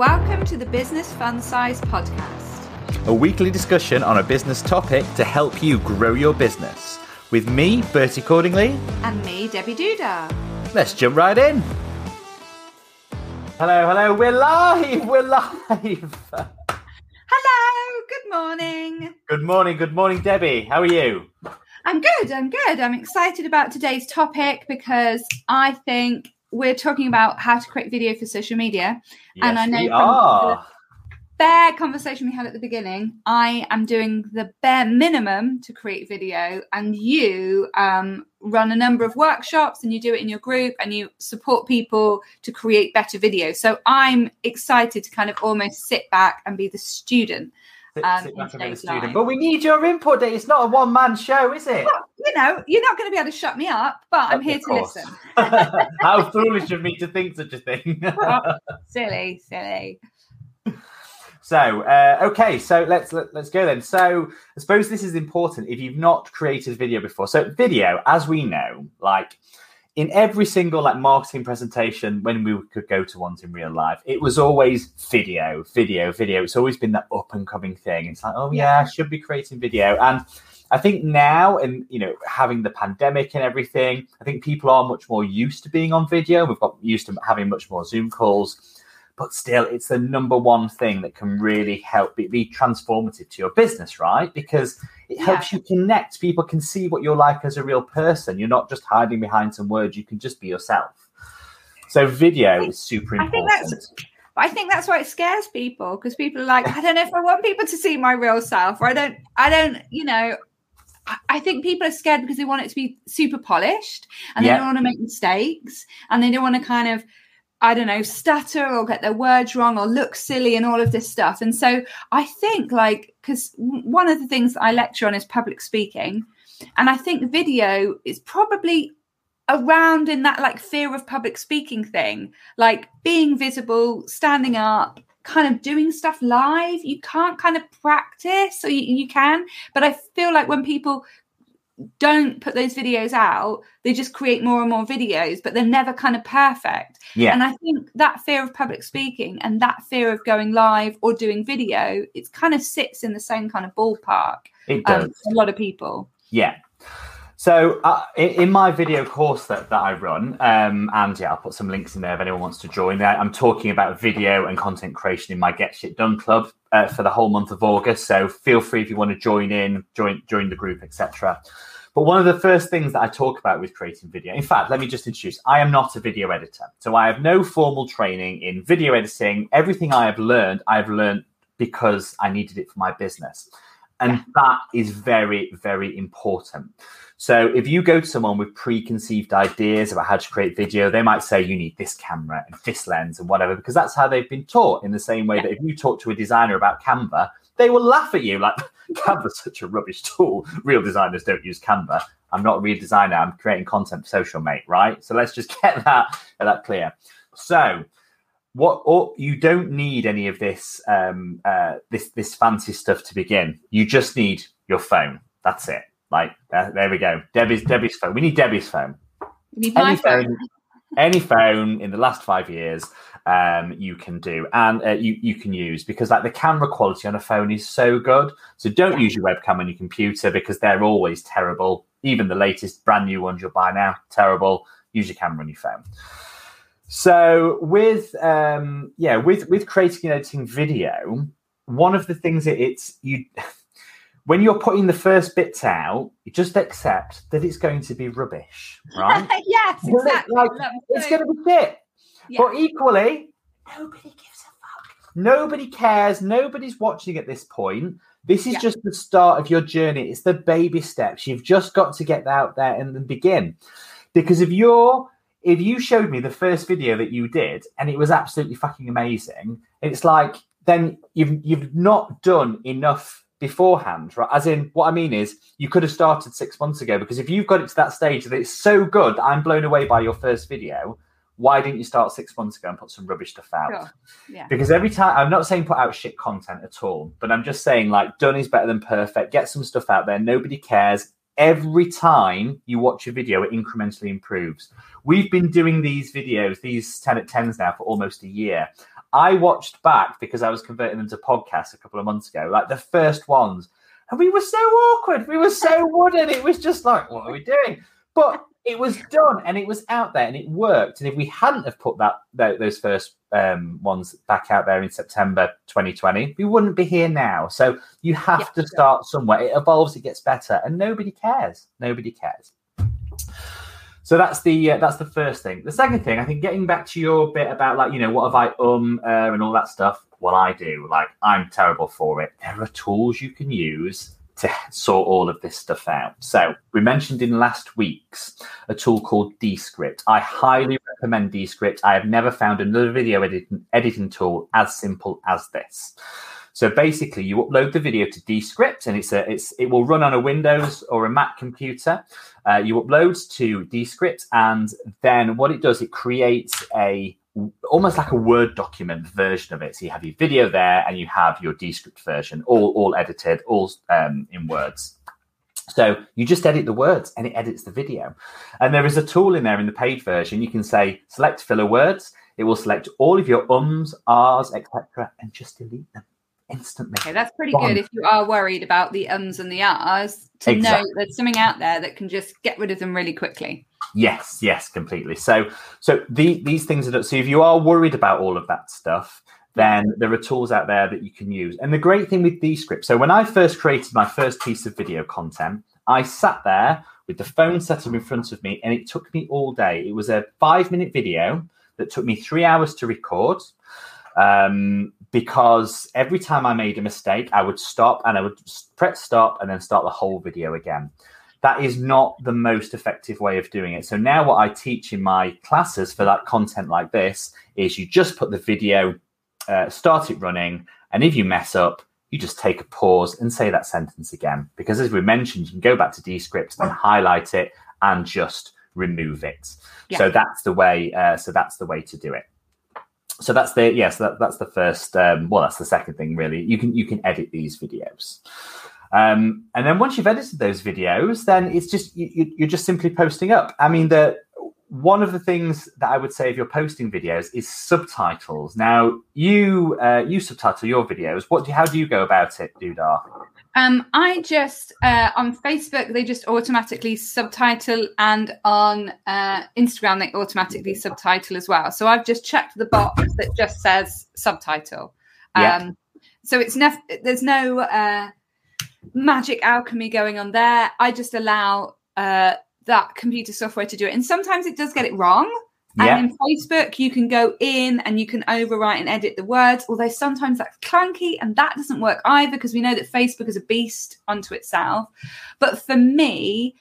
Welcome to the Business Fun Size Podcast, a weekly discussion on a business topic to help you grow your business. With me, Bertie Cordingley, and me, Debbie Duda. Let's jump right in. Hello, hello, we're live, we're live. Hello, good morning. Good morning, good morning, Debbie. How are you? I'm good, I'm good. I'm excited about today's topic because I think we're talking about how to create video for social media. Yes, and I know from the bare conversation we had at the beginning, I am doing the bare minimum to create video, and you um, run a number of workshops and you do it in your group and you support people to create better videos. So I'm excited to kind of almost sit back and be the student. Sit- um, sit in back and the today's student. live. But we need your input. It's not a one man show, is it? Well, you know, you're not going to be able to shut me up, but I'm Of here to listen. How foolish of me to think such a thing. silly, silly. So, uh, okay, so let's let, let's go then. So, I suppose this is important if you've not created video before. So, video, as we know, like in every single like marketing presentation when we could go to ones in real life, it was always video, video, video. It's always been that up and coming thing. It's like, oh yeah, I should be creating video, and I think now, and you know, having the pandemic and everything, I think people are much more used to being on video. We've got used to having much more Zoom calls but still it's the number one thing that can really help be, be transformative to your business right because it Yeah. helps you connect people can see what you're like as a real person you're not just hiding behind some words you can just be yourself so video is super I think important that's- I think that's why it scares people because people are like, I don't know if I want people to see my real self, or I don't, I don't, you know. I- I think people are scared because they want it to be super polished and they Yeah. don't want to make mistakes and they don't want to kind of, I don't know, stutter or get their words wrong or look silly and all of this stuff. And so I think, like, because one of the things I lecture on is public speaking. And I think video is probably around in that like fear of public speaking thing, like being visible, standing up, kind of doing stuff live. You can't kind of practice, so you, you can. But I feel like when people don't put those videos out, they just create more and more videos, but they're never kind of perfect. yeah And I think that fear of public speaking and that fear of going live or doing video, it kind of sits in the same kind of ballpark. it does Um, for a lot of people. Yeah. So uh, in, my video course that, that I run, um, and yeah, I'll put some links in there if anyone wants to join. I'm talking about video and content creation in my Get Shit Done club uh, for the whole month of August. So feel free if you want to join in, join join the group, etc. But one of the first things that I talk about with creating video, in fact, let me just introduce I am not a video editor. So I have no formal training in video editing. Everything I have learned, I've learned because I needed it for my business. And that is very, very important. So if you go to someone with preconceived ideas about how to create video, they might say you need this camera and this lens and whatever, because that's how they've been taught. In the same way that if you talk to a designer about Canva, they will laugh at you like Canva's such a rubbish tool. Real designers don't use Canva. I'm not a real designer. I'm creating content for social, mate. Right. So let's just get that get that clear. So what or you don't need any of this um uh this this fancy stuff to begin. You just need your phone. That's it. Like uh, there we go. Debbie's debbie's phone. We need debbie's phone. Need my any phone. phone any phone in the last five years um you can do and uh, you you can use because like the camera quality on a phone is so good. So don't use your webcam on your computer because they're always terrible. Even the latest brand new ones you'll buy now terrible. Use your camera on your phone so with um yeah with with creating and editing video one of the things that it's you when you're putting the first bits out you just accept that it's going to be rubbish right? Yes, exactly. Like, it's going to be shit. Yeah. but equally nobody gives a fuck. nobody cares nobody's watching at this point. This is Yeah. just the start of your journey. It's the baby steps. You've just got to get out there and then begin. Because if you're if you showed me the first video that you did and it was absolutely fucking amazing it's like then you've you've not done enough beforehand right as in what i mean is you could have started six months ago because if you've got it to that stage that it's so good that i'm blown away by your first video why didn't you start six months ago and put some rubbish stuff out Sure. Yeah. because every time i'm not saying put out shit content at all but i'm just saying like done is better than perfect get some stuff out there nobody cares every time you watch a video it incrementally improves we've been doing these videos these 10 at 10s now for almost a year I watched back because I was converting them to podcasts a couple of months ago, like the first ones, and we were so awkward. We were so wooden. It was just like, what are we doing? But it was done and it was out there and it worked. And if we hadn't have put that, those first um, ones back out there in September 2020, we wouldn't be here now. So you have yeah, to start somewhere. It evolves, it gets better, and nobody cares. Nobody cares. So that's the uh, that's the first thing. The second thing, I think, getting back to your bit about like you know what have I um uh, and all that stuff. What I do, like I'm terrible for it. There are tools you can use to sort all of this stuff out. So we mentioned in last week's a tool called Descript. I highly recommend Descript. I have never found another video editing, editing tool as simple as this. So basically, you upload the video to Descript, and it's a it's it will run on a Windows or a Mac computer. Uh, you upload to Descript, and then what it does, it creates a almost like a Word document version of it. So you have your video there and you have your Descript version, all, all edited, all um, in words. So you just edit the words and it edits the video. And there is a tool in there in the paid version. You can say select filler words. It will select all of your ums, ahs, etc., and just delete them instantly. Okay, that's pretty Gone. good if you are worried about the ums and the ahs to exactly. know there's something out there that can just get rid of them really quickly. Yes, yes, completely. So, so the, these things are so if you are worried about all of that stuff, then there are tools out there that you can use. And the great thing with Descript, so when I first created my first piece of video content, I sat there with the phone set up in front of me, and it took me all day. It was a five minute video that took me three hours to record. Um, because every time I made a mistake, I would stop and I would press stop and then start the whole video again that is not the most effective way of doing it. So now what I teach in my classes for that content like this is you just put the video, uh, start it running, and if you mess up, you just take a pause and say that sentence again. Because as we mentioned, you can go back to Descript and highlight it and just remove it. Yeah. So that's the way. Uh, so that's the way to do it. So that's the yes. Yeah, so that, that's the first. Um, well, that's the second thing. Really, you can you can edit these videos. Um, and then once you've edited those videos, then it's just you, you're just simply posting up. I mean, the one of the things that I would say if you're posting videos is subtitles. Now, you uh, you subtitle your videos. What do how do you go about it, Duda? Um, I just uh, on Facebook they just automatically subtitle, and on uh, Instagram they automatically subtitle as well. So I've just checked the box that just says subtitle. Um, yeah. So it's nef- there's no uh, magic alchemy going on there. I just allow uh, that computer software to do it. And sometimes it does get it wrong. Yeah. And in Facebook, you can go in and you can overwrite and edit the words, although sometimes that's clunky and that doesn't work either because we know that Facebook is a beast unto itself. But for me,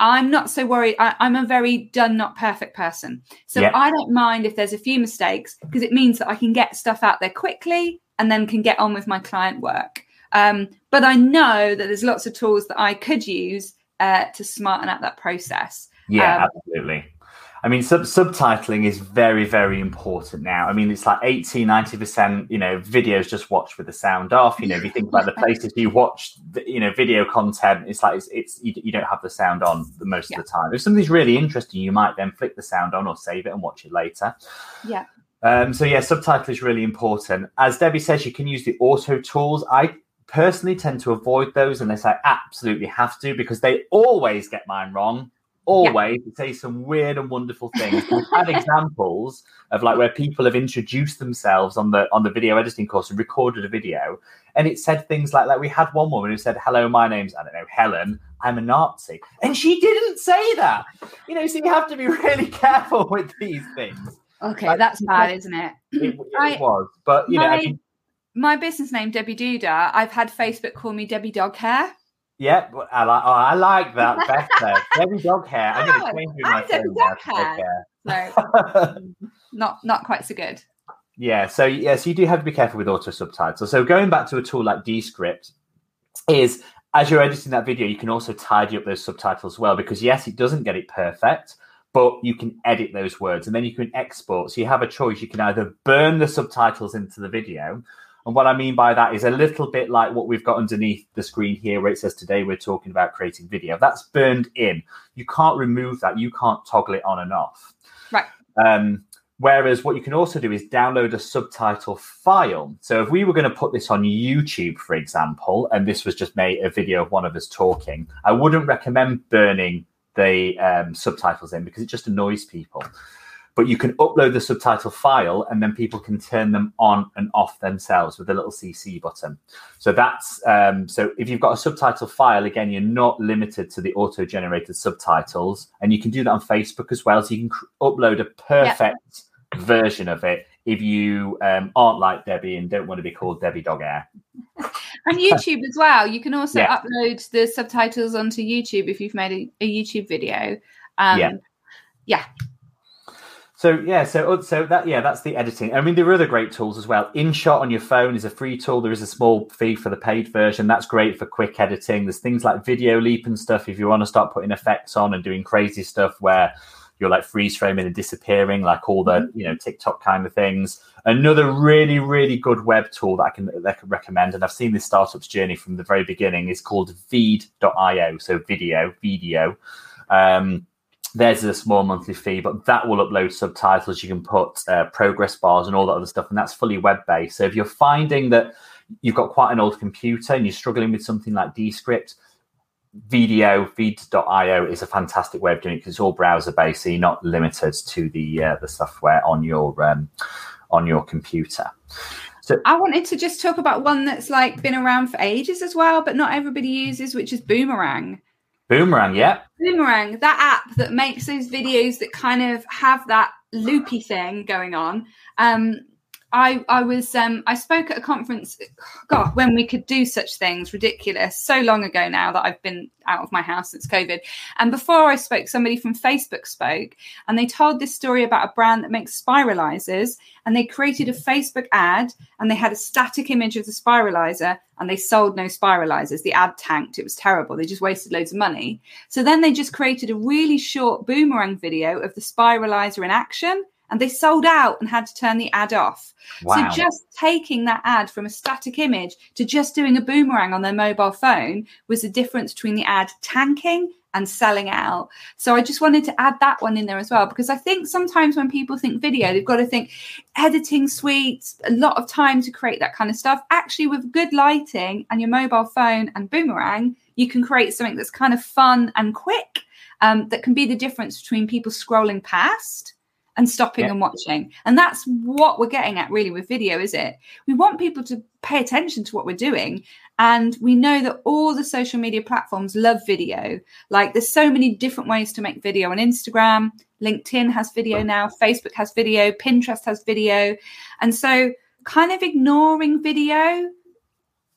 I'm not so worried. I, am a very done, not perfect person. So yeah. I don't mind if there's a few mistakes because it means that I can get stuff out there quickly and then can get on with my client work. Um, but I know that there's lots of tools that I could use uh, to smarten up that process. Yeah, um, absolutely. I mean, sub- subtitling is very, very important now. I mean, it's like 80, 90%, you know, videos just watched with the sound off. You know, if you think about the places you watch, you know, video content, it's like, it's, it's you, you don't have the sound on the most yeah. of the time. If something's really interesting, you might then flick the sound on or save it and watch it later. Yeah. Um, so yeah, subtitle is really important. As Debbie says, you can use the auto tools. I personally tend to avoid those unless I absolutely have to because they always get mine wrong. Always yeah. say some weird and wonderful things. We've had examples of like where people have introduced themselves on the on the video editing course and recorded a video, and it said things like like we had one woman who said, "Hello, my name's I don't know Helen. I'm a Nazi," and she didn't say that. You know, so you have to be really careful with these things. Okay, like, that's bad, isn't it? It, it I, was, but you know, I mean, my business name Debbie Duda. I've had Facebook call me Debbie Dog Hair. Yep, I like. Oh, I like that better. Debbie Dog Hair. Oh, I'm going to change my Debbie Dog Hair. So, not not quite so good. Yeah. So yes, yeah, so you do have to be careful with auto subtitles. So going back to a tool like Descript is as you're editing that video, you can also tidy up those subtitles well because yes, it doesn't get it perfect, but you can edit those words and then you can export. So you have a choice. You can either burn the subtitles into the video and what I mean by that is a little bit like what we've got underneath the screen here, where it says today we're talking about creating video. That's burned in. You can't remove that. You can't toggle it on and off. Right. Um, Whereas what you can also do is download a subtitle file. So if we were going to put this on YouTube, for example, and this was just made a video of one of us talking, I wouldn't recommend burning the um, subtitles in because it just annoys people but you can upload the subtitle file and then people can turn them on and off themselves with a little CC button. So that's um, so if you've got a subtitle file, again, you're not limited to the auto generated subtitles, and you can do that on Facebook as well. So you can cr- upload a perfect version of it if you um, aren't like Debbie and don't want to be called Debbie Dog Air. and YouTube as well. You can also Yeah. upload the subtitles onto YouTube if you've made a, a YouTube video. Um, Yeah. yeah. So yeah, so so that yeah, that's the editing. I mean, there are other great tools as well. InShot on your phone is a free tool. There is a small fee for the paid version. That's great for quick editing. There's things like Video Leap and stuff. If you want to start putting effects on and doing crazy stuff where you're like freeze framing and disappearing, like all the you know TikTok kind of things. Another really really good web tool that I can that I can recommend, and I've seen this startup's journey from the very beginning is called Veed.io. So video video. Um, there's a small monthly fee, but that will upload subtitles. You can put uh, progress bars and all that other stuff, and that's fully web based. So if you're finding that you've got quite an old computer and you're struggling with something like Descript, video Veed.io is a fantastic way of doing it because it's all browser based, so you're not limited to the uh, the software on your um, on your computer. So I wanted to just talk about one that's like been around for ages as well, but not everybody uses, which is Boomerang. Boomerang, yeah, Boomerang, that app that makes those videos that kind of have that loopy thing going on. Um, I I was um, I spoke at a conference. God, when we could do such things, ridiculous. So long ago now that I've been out of my house since COVID. And before I spoke, somebody from Facebook spoke, and they told this story about a brand that makes spiralizers, and they created a Facebook ad, and they had a static image of the spiralizer, and they sold no spiralizers. The ad tanked. It was terrible. They just wasted loads of money. So then they just created a really short boomerang video of the spiralizer in action. And they sold out and had to turn the ad off. wow, So just taking that ad from a static image to just doing a boomerang on their mobile phone was the difference between the ad tanking and selling out. So I just wanted to add that one in there as well because I think sometimes when people think video, they've got to think editing suites, a lot of time to create that kind of stuff. Actually, with good lighting and your mobile phone and boomerang, you can create something that's kind of fun and quick. Um, that can be the difference between people scrolling past and stopping Yeah. and watching. And that's what we're getting at really with video, is it? We want people to pay attention to what we're doing. And we know that all the social media platforms love video. Like there's so many different ways to make video on Instagram. LinkedIn has video now, Facebook has video, Pinterest has video. And so kind of ignoring video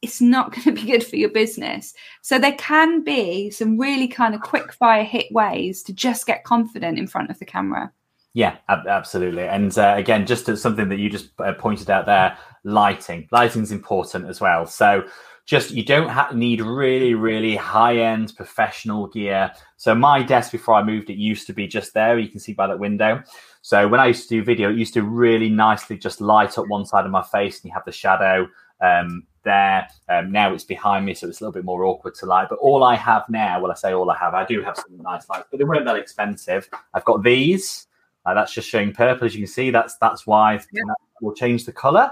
it's not going to be good for your business. So there can be some really kind of quick fire hit ways to just get confident in front of the camera. Yeah, ab- absolutely. And uh, again, just something that you just uh, pointed out there, lighting. Lighting's important as well. So just you don't ha- need really, really high end professional gear. So my desk before I moved, it used to be just there. You can see by that window. So when I used to do video, it used to really nicely just light up one side of my face, and you have the shadow um, there. Um, now it's behind me, so it's a little bit more awkward to light. But all I have now, well, I say all I have, I do have some nice lights, but they weren't that expensive. I've got these. Uh, that's just showing purple, as you can see. That's that's why Yeah. will change the color.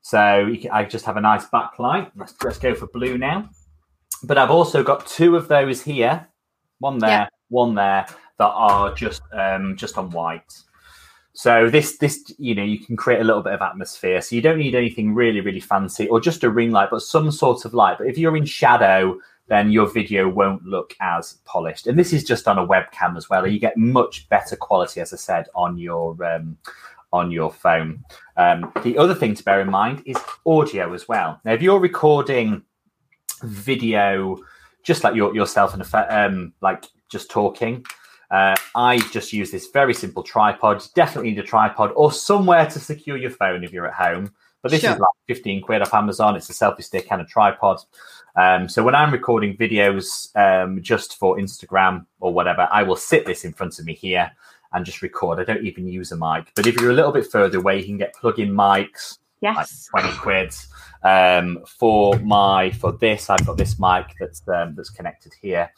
So you can, I just have a nice backlight. Let's let's go for blue now. But I've also got two of those here, one there, Yeah. one there, that are just um, just on white. So this this you know you can create a little bit of atmosphere. So you don't need anything really really fancy or just a ring light, but some sort of light. But if you're in shadow, then your video won't look as polished. And this is just on a webcam as well. You get much better quality, as I said, on your um, on your phone. Um, the other thing to bear in mind is audio as well. Now, if you're recording video, just like your, yourself and a um, like just talking, uh, I just use this very simple tripod. Definitely need a tripod or somewhere to secure your phone if you're at home. But this Sure. is like 15 quid off Amazon. It's a selfie stick and a tripod. Um, so when I'm recording videos um, just for Instagram or whatever, I will sit this in front of me here and just record. I don't even use a mic. But if you're a little bit further away, you can get plug-in mics like Yes. 20 quid um, for my for this i've got this mic that's um, that's connected here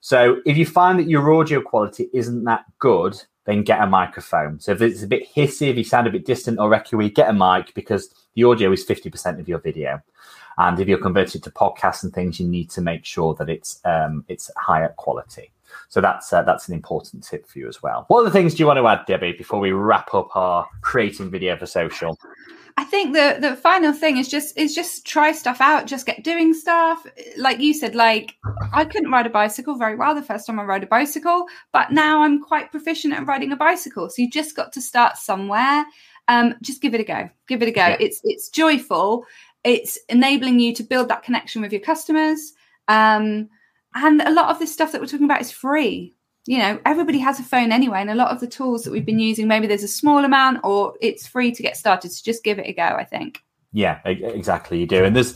so if you find that your audio quality isn't that good then get a microphone. So if it's a bit hissy, if you sound a bit distant or echoey, get a mic because the audio is 50% of your video. And if you're converted to podcasts and things, you need to make sure that it's um, it's higher quality. So that's uh, that's an important tip for you as well. What other things do you want to add, Debbie, before we wrap up our creating video for social? I think the the final thing is just is just try stuff out, just get doing stuff. Like you said, like I couldn't ride a bicycle very well the first time I rode a bicycle, but now I'm quite proficient at riding a bicycle. So you just got to start somewhere. Um, just give it a go. Give it a go. Yeah. It's it's joyful. It's enabling you to build that connection with your customers. Um, and a lot of this stuff that we're talking about is free you know everybody has a phone anyway and a lot of the tools that we've been using maybe there's a small amount or it's free to get started so just give it a go i think yeah exactly you do and there's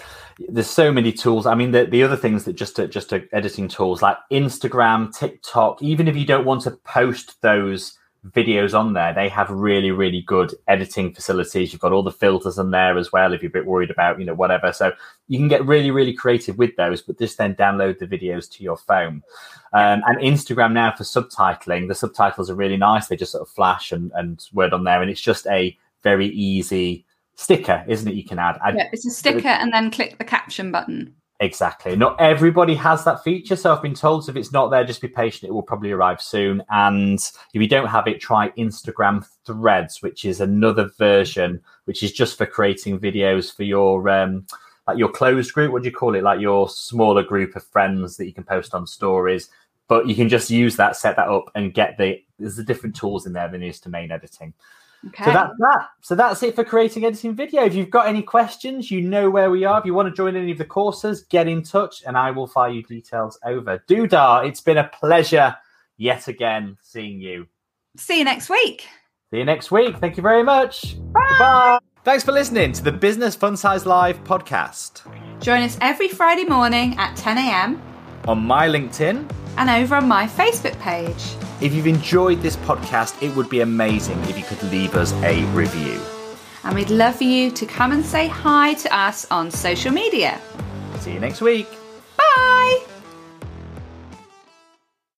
there's so many tools i mean the, the other things that just to, just editing tools like instagram tiktok even if you don't want to post those videos on there, they have really, really good editing facilities. You've got all the filters on there as well if you're a bit worried about, you know, whatever. So you can get really, really creative with those, but just then download the videos to your phone. Um, and Instagram now for subtitling, the subtitles are really nice. They just sort of flash and, and word on there. And it's just a very easy sticker, isn't it? You can add. Yeah, it's a sticker and then click the caption button. Exactly. Not everybody has that feature. So I've been told if it's not there, just be patient. It will probably arrive soon. And if you don't have it, try Instagram Threads, which is another version, which is just for creating videos for your um, like your closed group. What do you call it? Like your smaller group of friends that you can post on stories. But you can just use that, set that up, and get the there's the different tools in there than is to main editing. Okay. So that's that. So that's it for creating editing video. If you've got any questions, you know where we are. If you want to join any of the courses, get in touch and I will fire you details over. Duda, it's been a pleasure yet again seeing you. See you next week. See you next week. Thank you very much. Bye. Bye. Thanks for listening to the Business Fun Size Live podcast. Join us every Friday morning at 10 a.m. on my LinkedIn and over on my Facebook page. If you've enjoyed this podcast, it would be amazing if you could leave us a review. And we'd love for you to come and say hi to us on social media. See you next week. Bye.